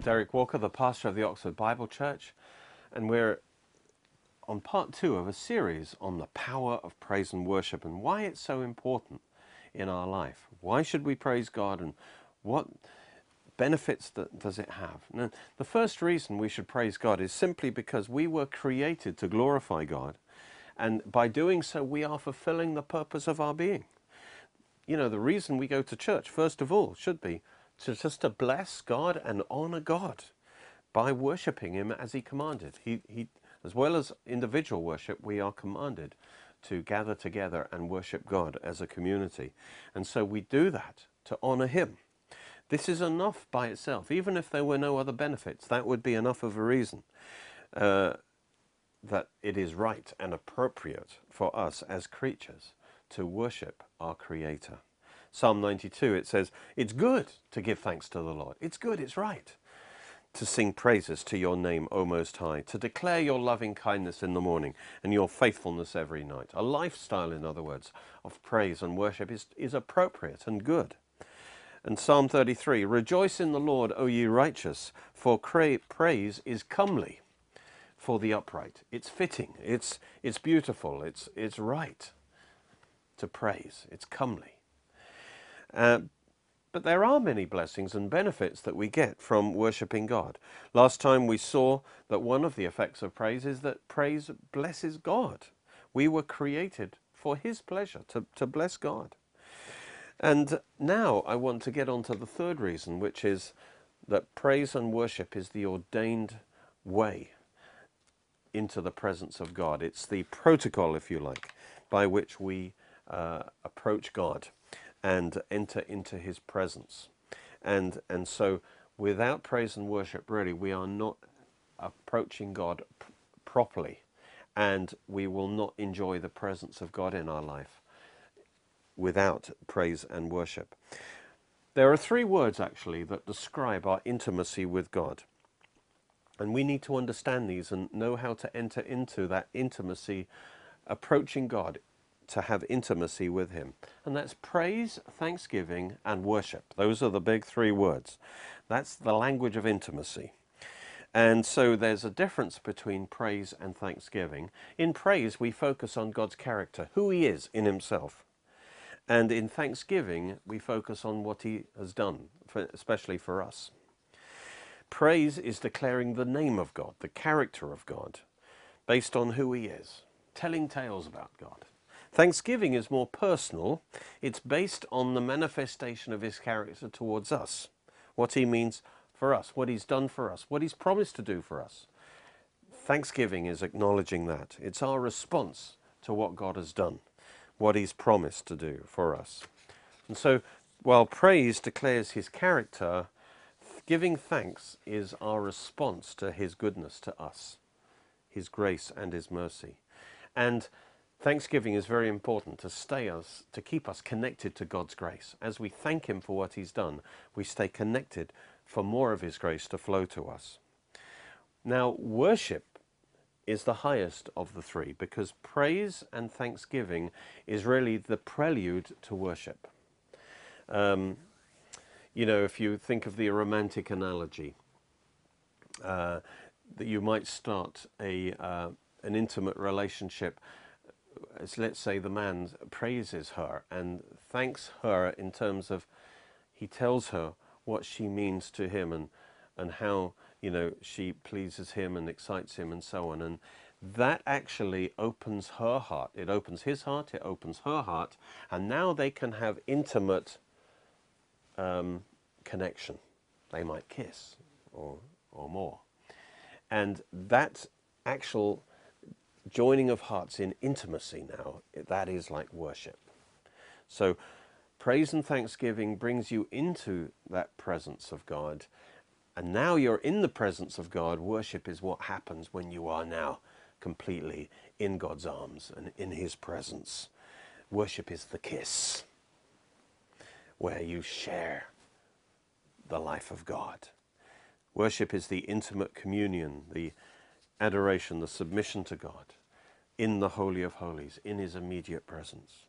I'm Derek Walker, the pastor of the Oxford Bible Church, and we're on part two of a series on the power of praise and worship and why it's so important in our life. Why should we praise God and what benefits that does it have? Now, the first reason we should praise God is simply because we were created to glorify God, and by doing so, we are fulfilling the purpose of our being. You know, the reason we go to church, first of all, should be to just to bless God and honor God by worshiping Him as He commanded. He, he, as well as individual worship, we are commanded to gather together and worship God as a community. And so we do that to honor Him. This is enough by itself. Even if there were no other benefits, that would be enough of a reason uh, that it is right and appropriate for us as creatures to worship our Creator. Psalm 92, it says, It's good to give thanks to the Lord. It's good, it's right to sing praises to your name, O Most High, to declare your loving kindness in the morning and your faithfulness every night. A lifestyle, in other words, of praise and worship is, is appropriate and good. And Psalm 33 Rejoice in the Lord, O ye righteous, for praise is comely for the upright. It's fitting, it's, it's beautiful, it's, it's right to praise, it's comely. Uh, but there are many blessings and benefits that we get from worshipping God. Last time we saw that one of the effects of praise is that praise blesses God. We were created for His pleasure, to, to bless God. And now I want to get on to the third reason, which is that praise and worship is the ordained way into the presence of God. It's the protocol, if you like, by which we uh, approach God and enter into his presence. And, and so without praise and worship, really, we are not approaching God properly and we will not enjoy the presence of God in our life without praise and worship. There are three words actually that describe our intimacy with God. And we need to understand these and know how to enter into that intimacy, approaching God to have intimacy with Him. And that's praise, thanksgiving, and worship. Those are the big three words. That's the language of intimacy. And so there's a difference between praise and thanksgiving. In praise, we focus on God's character, who He is in Himself. And in thanksgiving, we focus on what He has done, for, especially for us. Praise is declaring the name of God, the character of God, based on who He is, telling tales about God. Thanksgiving is more personal. It's based on the manifestation of his character towards us, what he means for us, what he's done for us, what he's promised to do for us. Thanksgiving is acknowledging that. It's our response to what God has done, what he's promised to do for us. And so, while praise declares his character, giving thanks is our response to his goodness to us, his grace and his mercy. And Thanksgiving is very important to stay us, to keep us connected to God's grace. As we thank Him for what He's done, we stay connected for more of His grace to flow to us. Now, worship is the highest of the three because praise and thanksgiving is really the prelude to worship. Um, you know, if you think of the romantic analogy, uh, that you might start a, uh, an intimate relationship as let's say the man praises her and thanks her in terms of he tells her what she means to him and and how you know she pleases him and excites him and so on. And that actually opens her heart. It opens his heart it opens her heart. And now they can have intimate um, connection. They might kiss or or more. And that actual joining of hearts in intimacy now, that is like worship. So praise and thanksgiving brings you into that presence of God. And now you're in the presence of God. Worship is what happens when you are now completely in God's arms and in his presence. Worship is the kiss where you share the life of God. Worship is the intimate communion, the adoration, the submission to God in the Holy of Holies, in his immediate presence.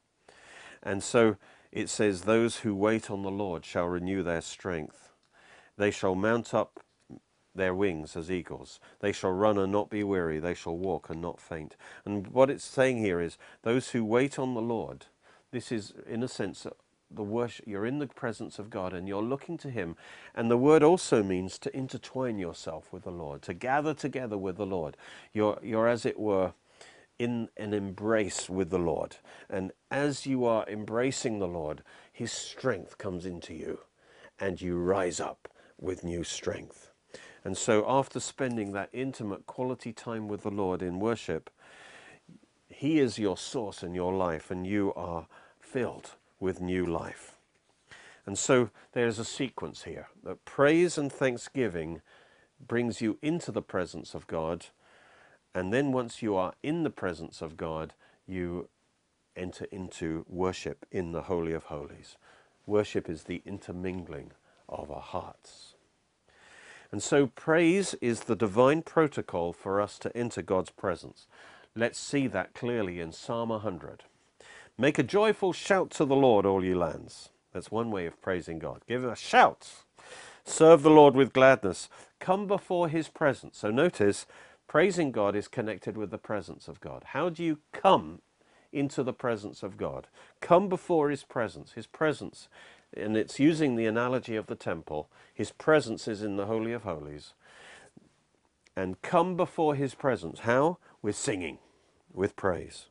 And so it says, Those who wait on the Lord shall renew their strength. They shall mount up their wings as eagles. They shall run and not be weary. They shall walk and not faint. And what it's saying here is those who wait on the Lord, this is, in a sense, the worship. You're in the presence of God and you're looking to Him. And the word also means to intertwine yourself with the Lord, to gather together with the Lord. You're, you're as it were, in an embrace with the Lord. And as you are embracing the Lord, His strength comes into you and you rise up with new strength. And so, after spending that intimate quality time with the Lord in worship, He is your source in your life, and you are filled with new life. And so, there's a sequence here that praise and thanksgiving brings you into the presence of God. And then, once you are in the presence of God, you enter into worship in the Holy of Holies. Worship is the intermingling of our hearts. And so praise is the divine protocol for us to enter God's presence. Let's see that clearly in Psalm 100. Make a joyful shout to the Lord, all you lands. That's one way of praising God. Give a shout. Serve the Lord with gladness. Come before his presence. So notice, praising God is connected with the presence of God. How do you come into the presence of God? Come before his presence. His presence and it's using the analogy of the temple. His presence is in the Holy of Holies. And come before his presence. How? With singing, with praise.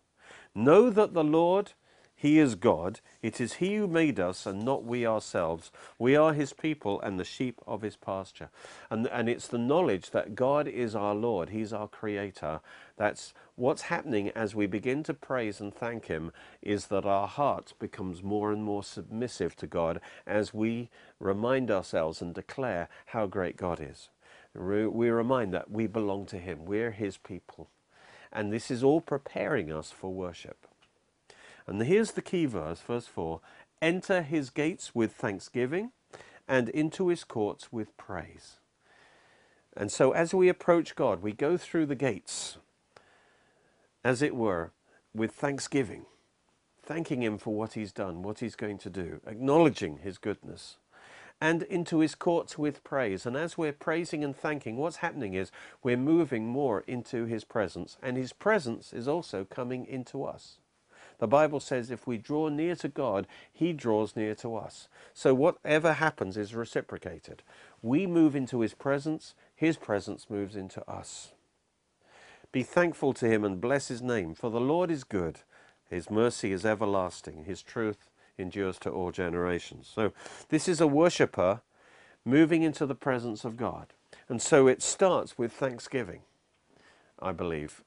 Know that the Lord he is God. It is He who made us and not we ourselves. We are His people and the sheep of His pasture. And, and it's the knowledge that God is our Lord. He's our Creator. That's what's happening as we begin to praise and thank Him is that our heart becomes more and more submissive to God as we remind ourselves and declare how great God is. We remind that we belong to Him. We're His people. And this is all preparing us for worship. And here's the key verse, verse 4 Enter his gates with thanksgiving and into his courts with praise. And so as we approach God, we go through the gates, as it were, with thanksgiving, thanking him for what he's done, what he's going to do, acknowledging his goodness and into his courts with praise. And as we're praising and thanking, what's happening is we're moving more into his presence, and his presence is also coming into us. The Bible says if we draw near to God, He draws near to us. So whatever happens is reciprocated. We move into His presence, His presence moves into us. Be thankful to Him and bless His name, for the Lord is good. His mercy is everlasting. His truth endures to all generations. So this is a worshipper moving into the presence of God. And so it starts with thanksgiving, I believe.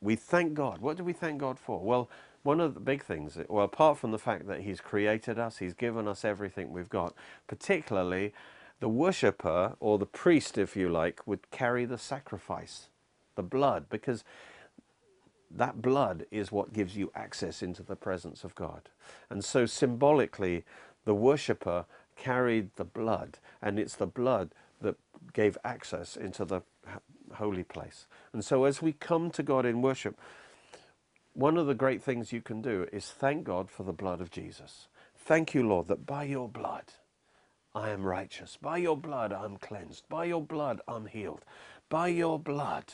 We thank God. What do we thank God for? Well, one of the big things, well, apart from the fact that He's created us, He's given us everything we've got, particularly the worshipper or the priest, if you like, would carry the sacrifice, the blood, because that blood is what gives you access into the presence of God. And so symbolically, the worshipper carried the blood, and it's the blood that gave access into the holy place. And so as we come to God in worship, one of the great things you can do is thank God for the blood of Jesus. Thank you, Lord, that by your blood I am righteous. By your blood I'm cleansed. By your blood I'm healed. By your blood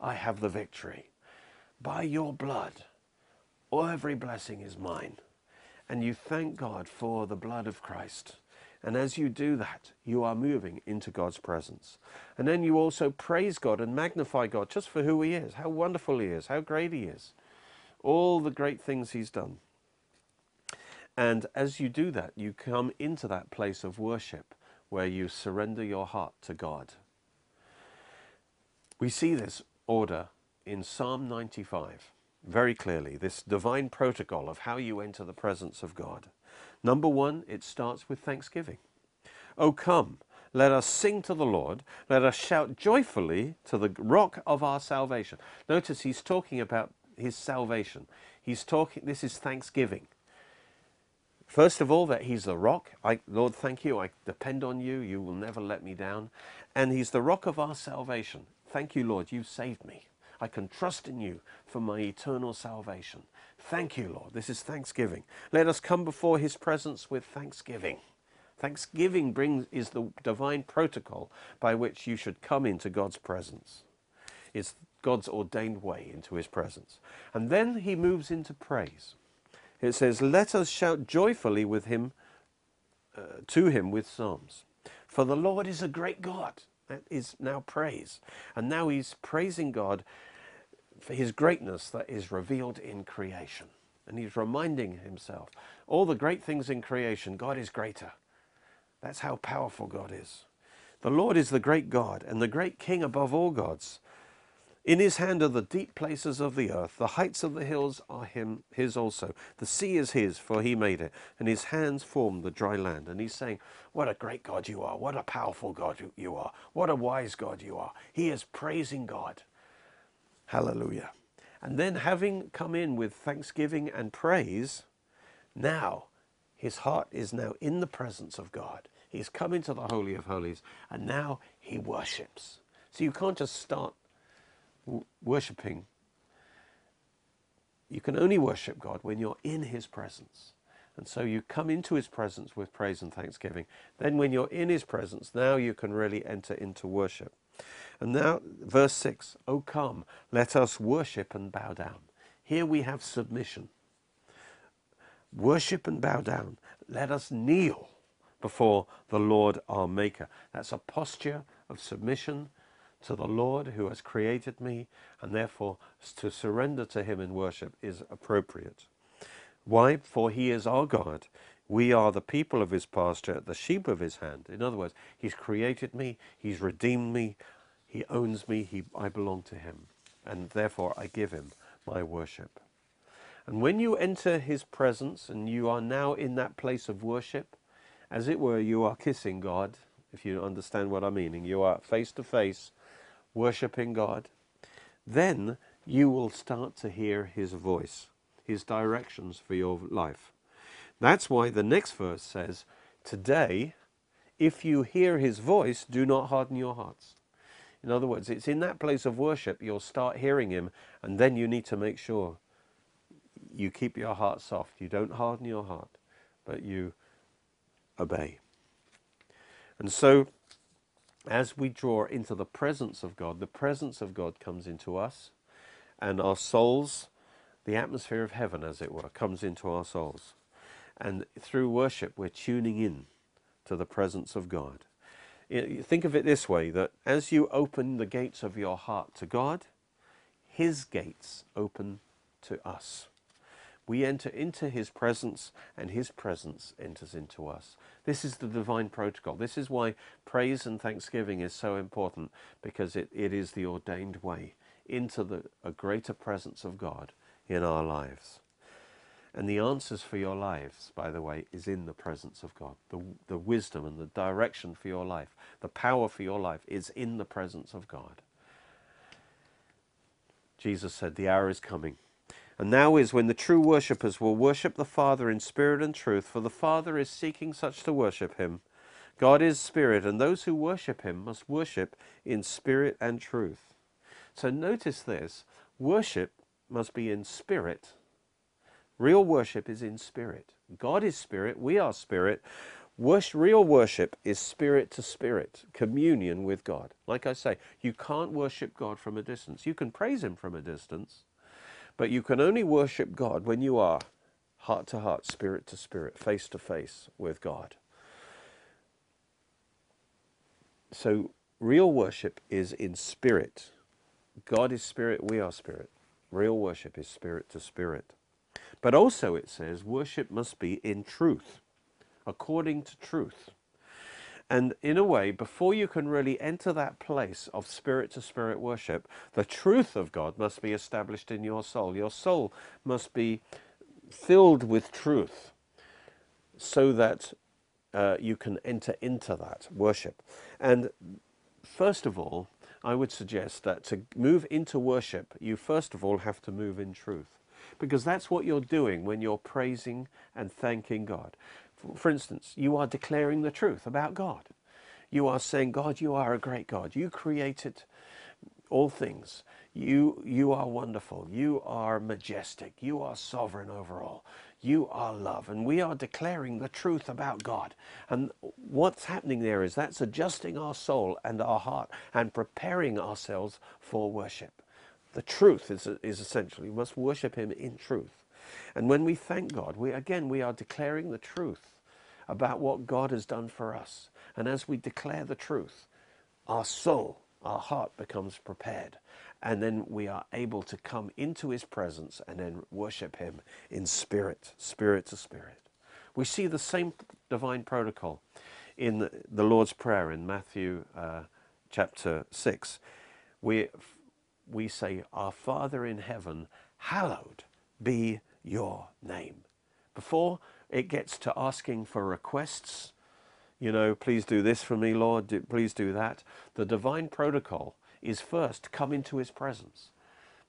I have the victory. By your blood every blessing is mine. And you thank God for the blood of Christ. And as you do that, you are moving into God's presence. And then you also praise God and magnify God just for who He is, how wonderful He is, how great He is all the great things he's done. And as you do that, you come into that place of worship where you surrender your heart to God. We see this order in Psalm 95 very clearly, this divine protocol of how you enter the presence of God. Number one, it starts with thanksgiving. Oh, come, let us sing to the Lord. Let us shout joyfully to the rock of our salvation. Notice he's talking about his salvation. He's talking, this is thanksgiving. First of all, that he's the rock. I, Lord, thank you. I depend on you. You will never let me down. And he's the rock of our salvation. Thank you, Lord. You've saved me. I can trust in you for my eternal salvation. Thank you, Lord. This is thanksgiving. Let us come before his presence with thanksgiving. Thanksgiving brings is the divine protocol by which you should come into God's presence. It's God's ordained way into his presence. And then he moves into praise. It says, "Let us shout joyfully with him uh, to him with psalms. For the Lord is a great God." That is now praise. And now he's praising God for his greatness that is revealed in creation. And he's reminding himself all the great things in creation, God is greater. That's how powerful God is. The Lord is the great God and the great King above all gods. In his hand are the deep places of the earth. The heights of the hills are him, his also. The sea is his, for he made it, and his hands formed the dry land. And he's saying, What a great God you are. What a powerful God you are. What a wise God you are. He is praising God. Hallelujah. And then, having come in with thanksgiving and praise, now his heart is now in the presence of God. He's come into the Holy of Holies, and now he worships. So you can't just start worshipping. You can only worship God when you're in his presence. And so you come into his presence with praise and thanksgiving. Then, when you're in his presence, now you can really enter into worship. And now, verse 6 Oh, come, let us worship and bow down. Here we have submission. Worship and bow down. Let us kneel before the Lord our Maker. That's a posture of submission to the Lord who has created me, and therefore to surrender to Him in worship is appropriate. Why? For He is our God. We are the people of His pasture, the sheep of His hand. In other words, He's created me, He's redeemed me, he owns me, he, I belong to him, and therefore I give him my worship. And when you enter his presence and you are now in that place of worship, as it were, you are kissing God, if you understand what I'm meaning. You are face to face worshipping God. Then you will start to hear his voice, his directions for your life. That's why the next verse says, Today, if you hear his voice, do not harden your hearts. In other words, it's in that place of worship you'll start hearing Him, and then you need to make sure you keep your heart soft. You don't harden your heart, but you obey. And so, as we draw into the presence of God, the presence of God comes into us, and our souls, the atmosphere of heaven, as it were, comes into our souls. And through worship, we're tuning in to the presence of God. Think of it this way that as you open the gates of your heart to God, His gates open to us. We enter into His presence, and His presence enters into us. This is the divine protocol. This is why praise and thanksgiving is so important, because it, it is the ordained way into the, a greater presence of God in our lives. And the answers for your lives, by the way, is in the presence of God. The, the wisdom and the direction for your life, the power for your life is in the presence of God. Jesus said, The hour is coming. And now is when the true worshippers will worship the Father in spirit and truth, for the Father is seeking such to worship him. God is spirit, and those who worship him must worship in spirit and truth. So notice this worship must be in spirit Real worship is in spirit. God is spirit, we are spirit. Real worship is spirit to spirit, communion with God. Like I say, you can't worship God from a distance. You can praise Him from a distance, but you can only worship God when you are heart to heart, spirit to spirit, face to face with God. So, real worship is in spirit. God is spirit, we are spirit. Real worship is spirit to spirit. But also it says worship must be in truth, according to truth. And in a way, before you can really enter that place of spirit to spirit worship, the truth of God must be established in your soul. Your soul must be filled with truth so that uh, you can enter into that worship. And first of all, I would suggest that to move into worship, you first of all have to move in truth because that's what you're doing when you're praising and thanking God. For instance, you are declaring the truth about God. You are saying, God, you are a great God. You created all things. You, you are wonderful. You are majestic. You are sovereign over all. You are love. And we are declaring the truth about God. And what's happening there is that's adjusting our soul and our heart and preparing ourselves for worship. The truth is, is essentially, we must worship Him in truth. And when we thank God, we again, we are declaring the truth about what God has done for us. And as we declare the truth, our soul, our heart becomes prepared. And then we are able to come into his presence and then worship him in spirit, spirit to spirit. We see the same divine protocol in the Lord's Prayer in Matthew uh, chapter 6. We, we say, Our Father in heaven, hallowed be your name. Before it gets to asking for requests, you know, please do this for me, Lord, please do that. The divine protocol is first come into his presence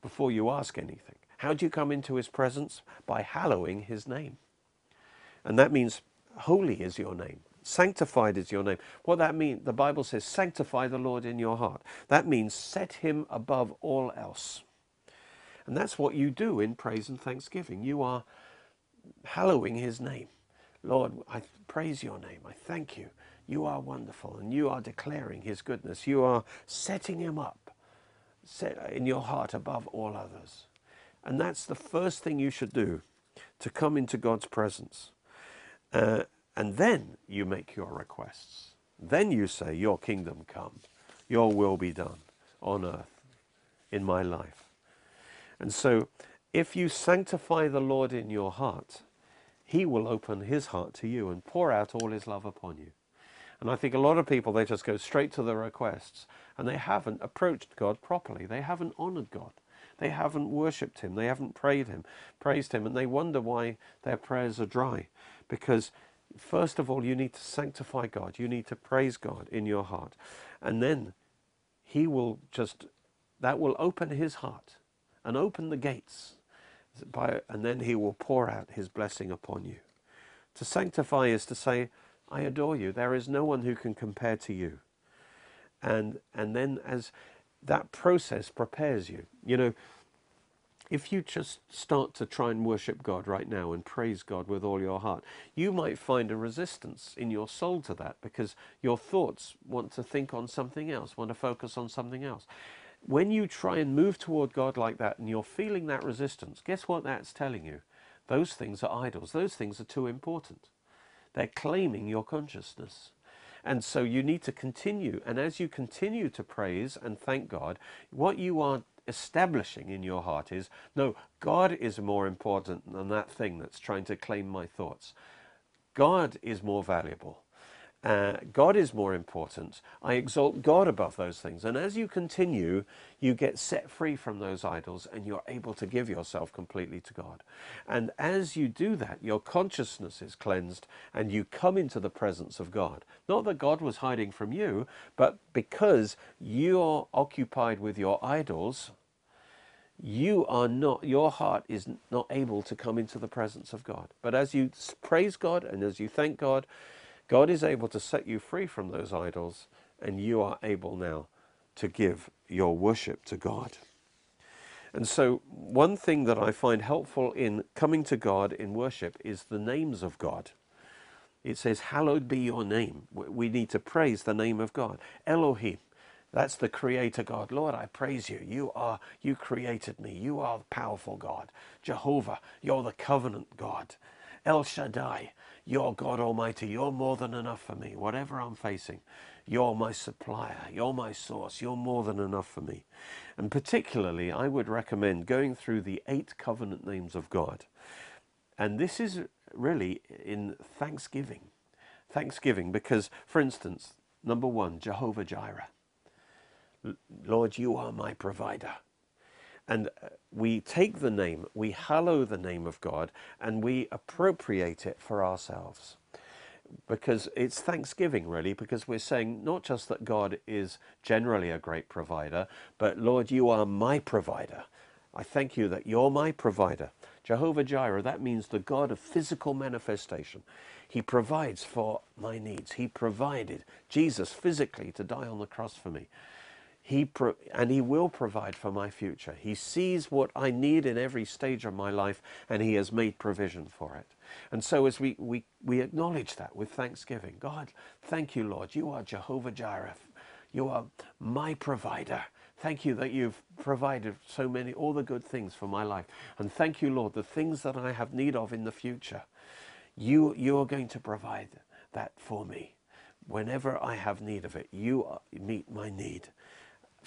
before you ask anything. How do you come into his presence? By hallowing his name. And that means holy is your name. Sanctified is your name. What that means, the Bible says, sanctify the Lord in your heart. That means set him above all else. And that's what you do in praise and thanksgiving. You are hallowing his name. Lord, I praise your name. I thank you. You are wonderful. And you are declaring his goodness. You are setting him up set in your heart above all others. And that's the first thing you should do to come into God's presence. Uh, and then you make your requests. Then you say, Your kingdom come, your will be done on earth in my life. And so, if you sanctify the Lord in your heart, he will open his heart to you and pour out all his love upon you. And I think a lot of people, they just go straight to the requests and they haven't approached God properly. They haven't honored God. They haven't worshipped him. They haven't prayed him, praised him, and they wonder why their prayers are dry. Because first of all, you need to sanctify God. You need to praise God in your heart. And then he will just, that will open his heart and open the gates. And then he will pour out his blessing upon you. To sanctify is to say, I adore you. There is no one who can compare to you. And, and then as that process prepares you, you know, if you just start to try and worship God right now and praise God with all your heart, you might find a resistance in your soul to that because your thoughts want to think on something else, want to focus on something else. When you try and move toward God like that and you're feeling that resistance, guess what that's telling you? Those things are idols. Those things are too important. They're claiming your consciousness. And so you need to continue. And as you continue to praise and thank God, what you are establishing in your heart is no, God is more important than that thing that's trying to claim my thoughts. God is more valuable. Uh, God is more important. I exalt God above those things. And as you continue, you get set free from those idols and you're able to give yourself completely to God. And as you do that, your consciousness is cleansed and you come into the presence of God. Not that God was hiding from you, but because you're occupied with your idols, you are not, your heart is not able to come into the presence of God. But as you praise God and as you thank God, God is able to set you free from those idols, and you are able now to give your worship to God. And so, one thing that I find helpful in coming to God in worship is the names of God. It says, Hallowed be your name. We need to praise the name of God. Elohim, that's the creator God. Lord, I praise you. You are, you created me. You are the powerful God. Jehovah, you're the covenant God. El Shaddai, you're God Almighty. You're more than enough for me. Whatever I'm facing, you're my supplier. You're my source. You're more than enough for me. And particularly, I would recommend going through the eight covenant names of God. And this is really in thanksgiving. Thanksgiving, because, for instance, number one, Jehovah Jireh. Lord, you are my provider. And uh, we take the name, we hallow the name of God, and we appropriate it for ourselves. Because it's thanksgiving, really, because we're saying not just that God is generally a great provider, but Lord, you are my provider. I thank you that you're my provider. Jehovah Jireh, that means the God of physical manifestation. He provides for my needs. He provided Jesus physically to die on the cross for me. He pro- and He will provide for my future. He sees what I need in every stage of my life, and He has made provision for it. And so, as we, we, we acknowledge that with thanksgiving, God, thank you, Lord. You are Jehovah Jireh. You are my provider. Thank you that you've provided so many, all the good things for my life. And thank you, Lord, the things that I have need of in the future. You, you are going to provide that for me. Whenever I have need of it, you uh, meet my need.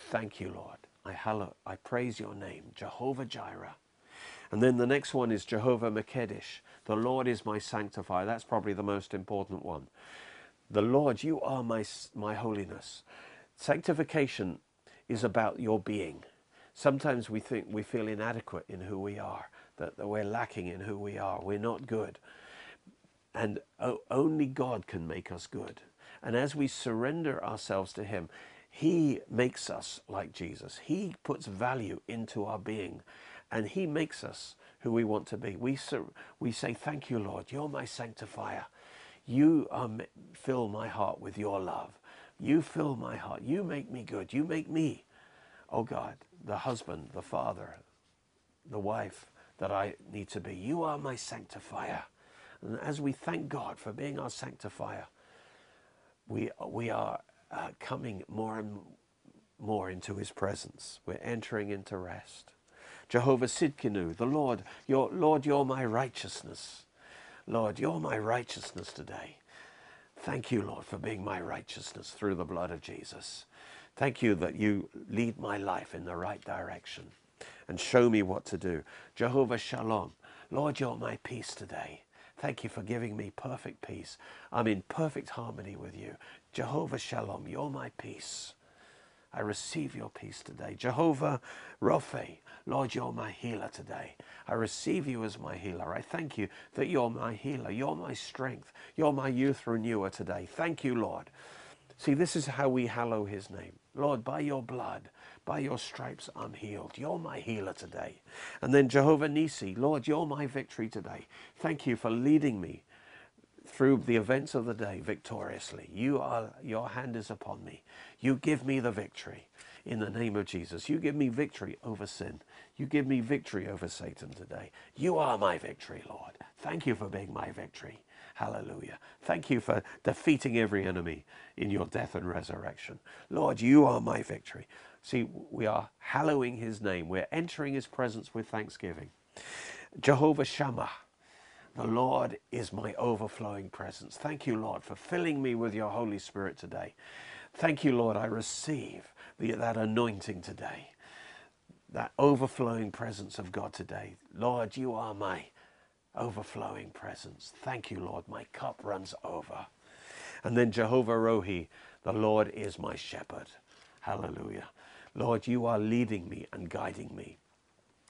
Thank you, Lord. I hallow, I praise your name, Jehovah Jireh. And then the next one is Jehovah Makedesh. The Lord is my sanctifier. That's probably the most important one. The Lord, you are my, my holiness. Sanctification is about your being. Sometimes we think we feel inadequate in who we are, that, that we're lacking in who we are. We're not good. And only God can make us good. And as we surrender ourselves to Him, he makes us like Jesus. He puts value into our being and He makes us who we want to be. We, we say, Thank you, Lord. You're my sanctifier. You um, fill my heart with your love. You fill my heart. You make me good. You make me, oh God, the husband, the father, the wife that I need to be. You are my sanctifier. And as we thank God for being our sanctifier, we, we are uh, coming more and more into his presence. We're entering into rest. Jehovah Sidkenu, the Lord, your Lord, you're my righteousness. Lord, you're my righteousness today. Thank you, Lord, for being my righteousness through the blood of Jesus. Thank you that you lead my life in the right direction and show me what to do. Jehovah Shalom, Lord, you're my peace today. Thank you for giving me perfect peace. I'm in perfect harmony with you. Jehovah Shalom, you're my peace. I receive your peace today. Jehovah Rapha, Lord, you're my healer today. I receive you as my healer. I thank you that you're my healer. You're my strength. You're my youth renewer today. Thank you, Lord. See, this is how we hallow his name. Lord, by your blood, by your stripes, I'm healed. You're my healer today. And then Jehovah Nisi, Lord, you're my victory today. Thank you for leading me through the events of the day victoriously. You are, your hand is upon me. You give me the victory in the name of Jesus. You give me victory over sin. You give me victory over Satan today. You are my victory, Lord. Thank you for being my victory. Hallelujah. Thank you for defeating every enemy in your death and resurrection. Lord, you are my victory. See, we are hallowing his name. We're entering his presence with thanksgiving. Jehovah Shammah. The Lord is my overflowing presence. Thank you, Lord, for filling me with your Holy Spirit today. Thank you, Lord, I receive the, that anointing today, that overflowing presence of God today. Lord, you are my overflowing presence. Thank you, Lord. My cup runs over. And then Jehovah Rohi, the Lord is my shepherd. Hallelujah. Lord, you are leading me and guiding me.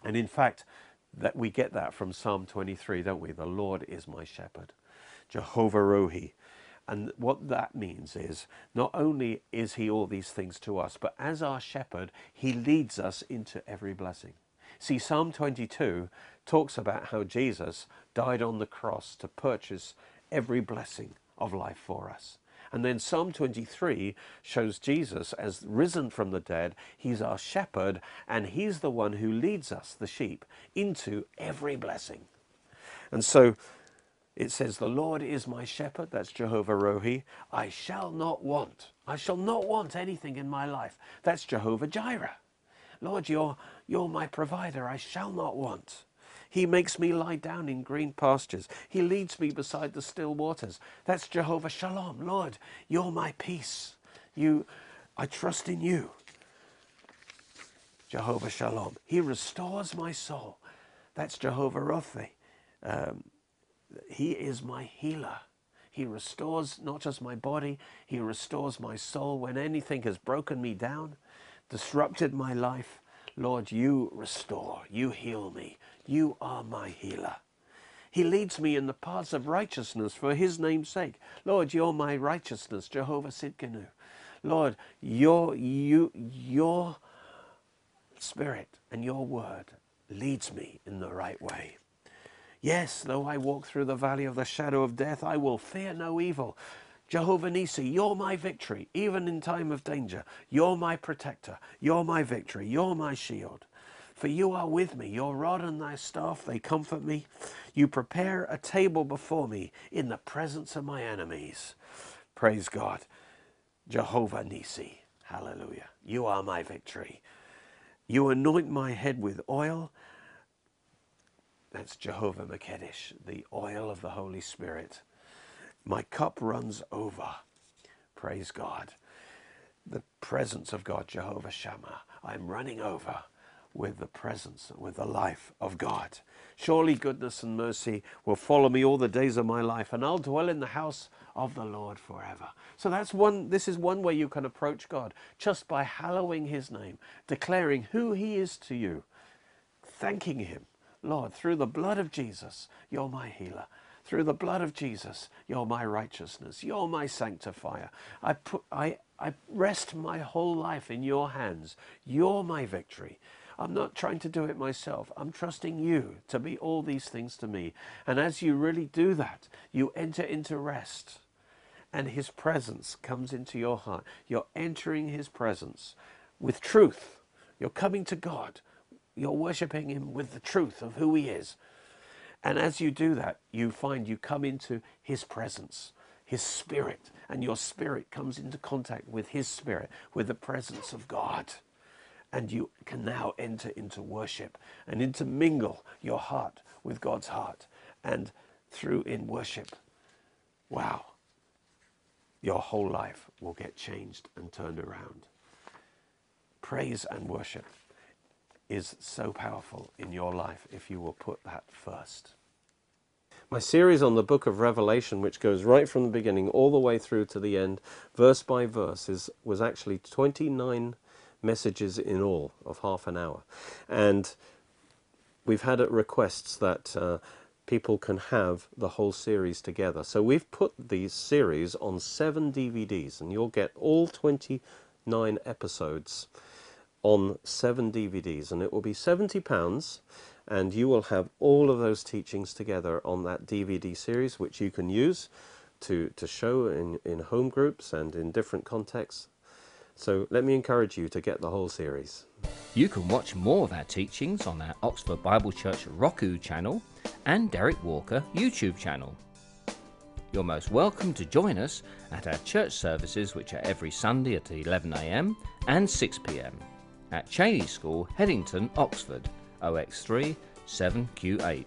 And in fact, that we get that from Psalm 23, don't we? The Lord is my shepherd. Jehovah Rohi. And what that means is not only is he all these things to us, but as our shepherd, he leads us into every blessing. See, Psalm 22 talks about how Jesus died on the cross to purchase every blessing of life for us. And then Psalm 23 shows Jesus as risen from the dead. He's our shepherd, and he's the one who leads us, the sheep, into every blessing. And so it says, The Lord is my shepherd, that's Jehovah Rohi. I shall not want. I shall not want anything in my life. That's Jehovah Jireh. Lord, you're, you're my provider. I shall not want. He makes me lie down in green pastures. He leads me beside the still waters. That's Jehovah Shalom. Lord, you're my peace. You, I trust in you. Jehovah Shalom. He restores my soul. That's Jehovah Rapha. Um, he is my healer. He restores not just my body, He restores my soul. When anything has broken me down, disrupted my life, Lord, you restore, you heal me, you are my healer. He leads me in the paths of righteousness for his name's sake. Lord, you're my righteousness, Jehovah Sidkenu. Lord, your, you, your spirit and your word leads me in the right way. Yes, though I walk through the valley of the shadow of death, I will fear no evil. Jehovah Nisi, you're my victory, even in time of danger. You're my protector. You're my victory. You're my shield. For you are with me. Your rod and thy staff, they comfort me. You prepare a table before me in the presence of my enemies. Praise God. Jehovah Nisi. Hallelujah. You are my victory. You anoint my head with oil. That's Jehovah Makedesh, the oil of the Holy Spirit. My cup runs over. Praise God. The presence of God, Jehovah Shammah. I'm running over with the presence, with the life of God. Surely goodness and mercy will follow me all the days of my life, and I'll dwell in the house of the Lord forever. So that's one, this is one way you can approach God, just by hallowing his name, declaring who he is to you, thanking him. Lord, through the blood of Jesus, you're my healer. Through the blood of Jesus, you're my righteousness. You're my sanctifier. I, put, I, I rest my whole life in your hands. You're my victory. I'm not trying to do it myself. I'm trusting you to be all these things to me. And as you really do that, you enter into rest. And his presence comes into your heart. You're entering his presence with truth. You're coming to God. You're worshipping him with the truth of who he is. And as you do that, you find you come into his presence, his spirit, and your spirit comes into contact with his spirit, with the presence of God. And you can now enter into worship and intermingle your heart with God's heart. And through in worship, wow, your whole life will get changed and turned around. Praise and worship is so powerful in your life if you will put that first. My series on the book of Revelation, which goes right from the beginning all the way through to the end, verse by verse, is, was actually 29 messages in all of half an hour. And we've had requests that uh, people can have the whole series together. So we've put these series on seven DVDs, and you'll get all 29 episodes on seven DVDs, and it will be £70, and you will have all of those teachings together on that DVD series, which you can use to, to show in, in home groups and in different contexts. So let me encourage you to get the whole series. You can watch more of our teachings on our Oxford Bible Church Roku channel and Derek Walker YouTube channel. You're most welcome to join us at our church services, which are every Sunday at 11am and 6pm at Cheney School, Headington, Oxford, OX3 7QH.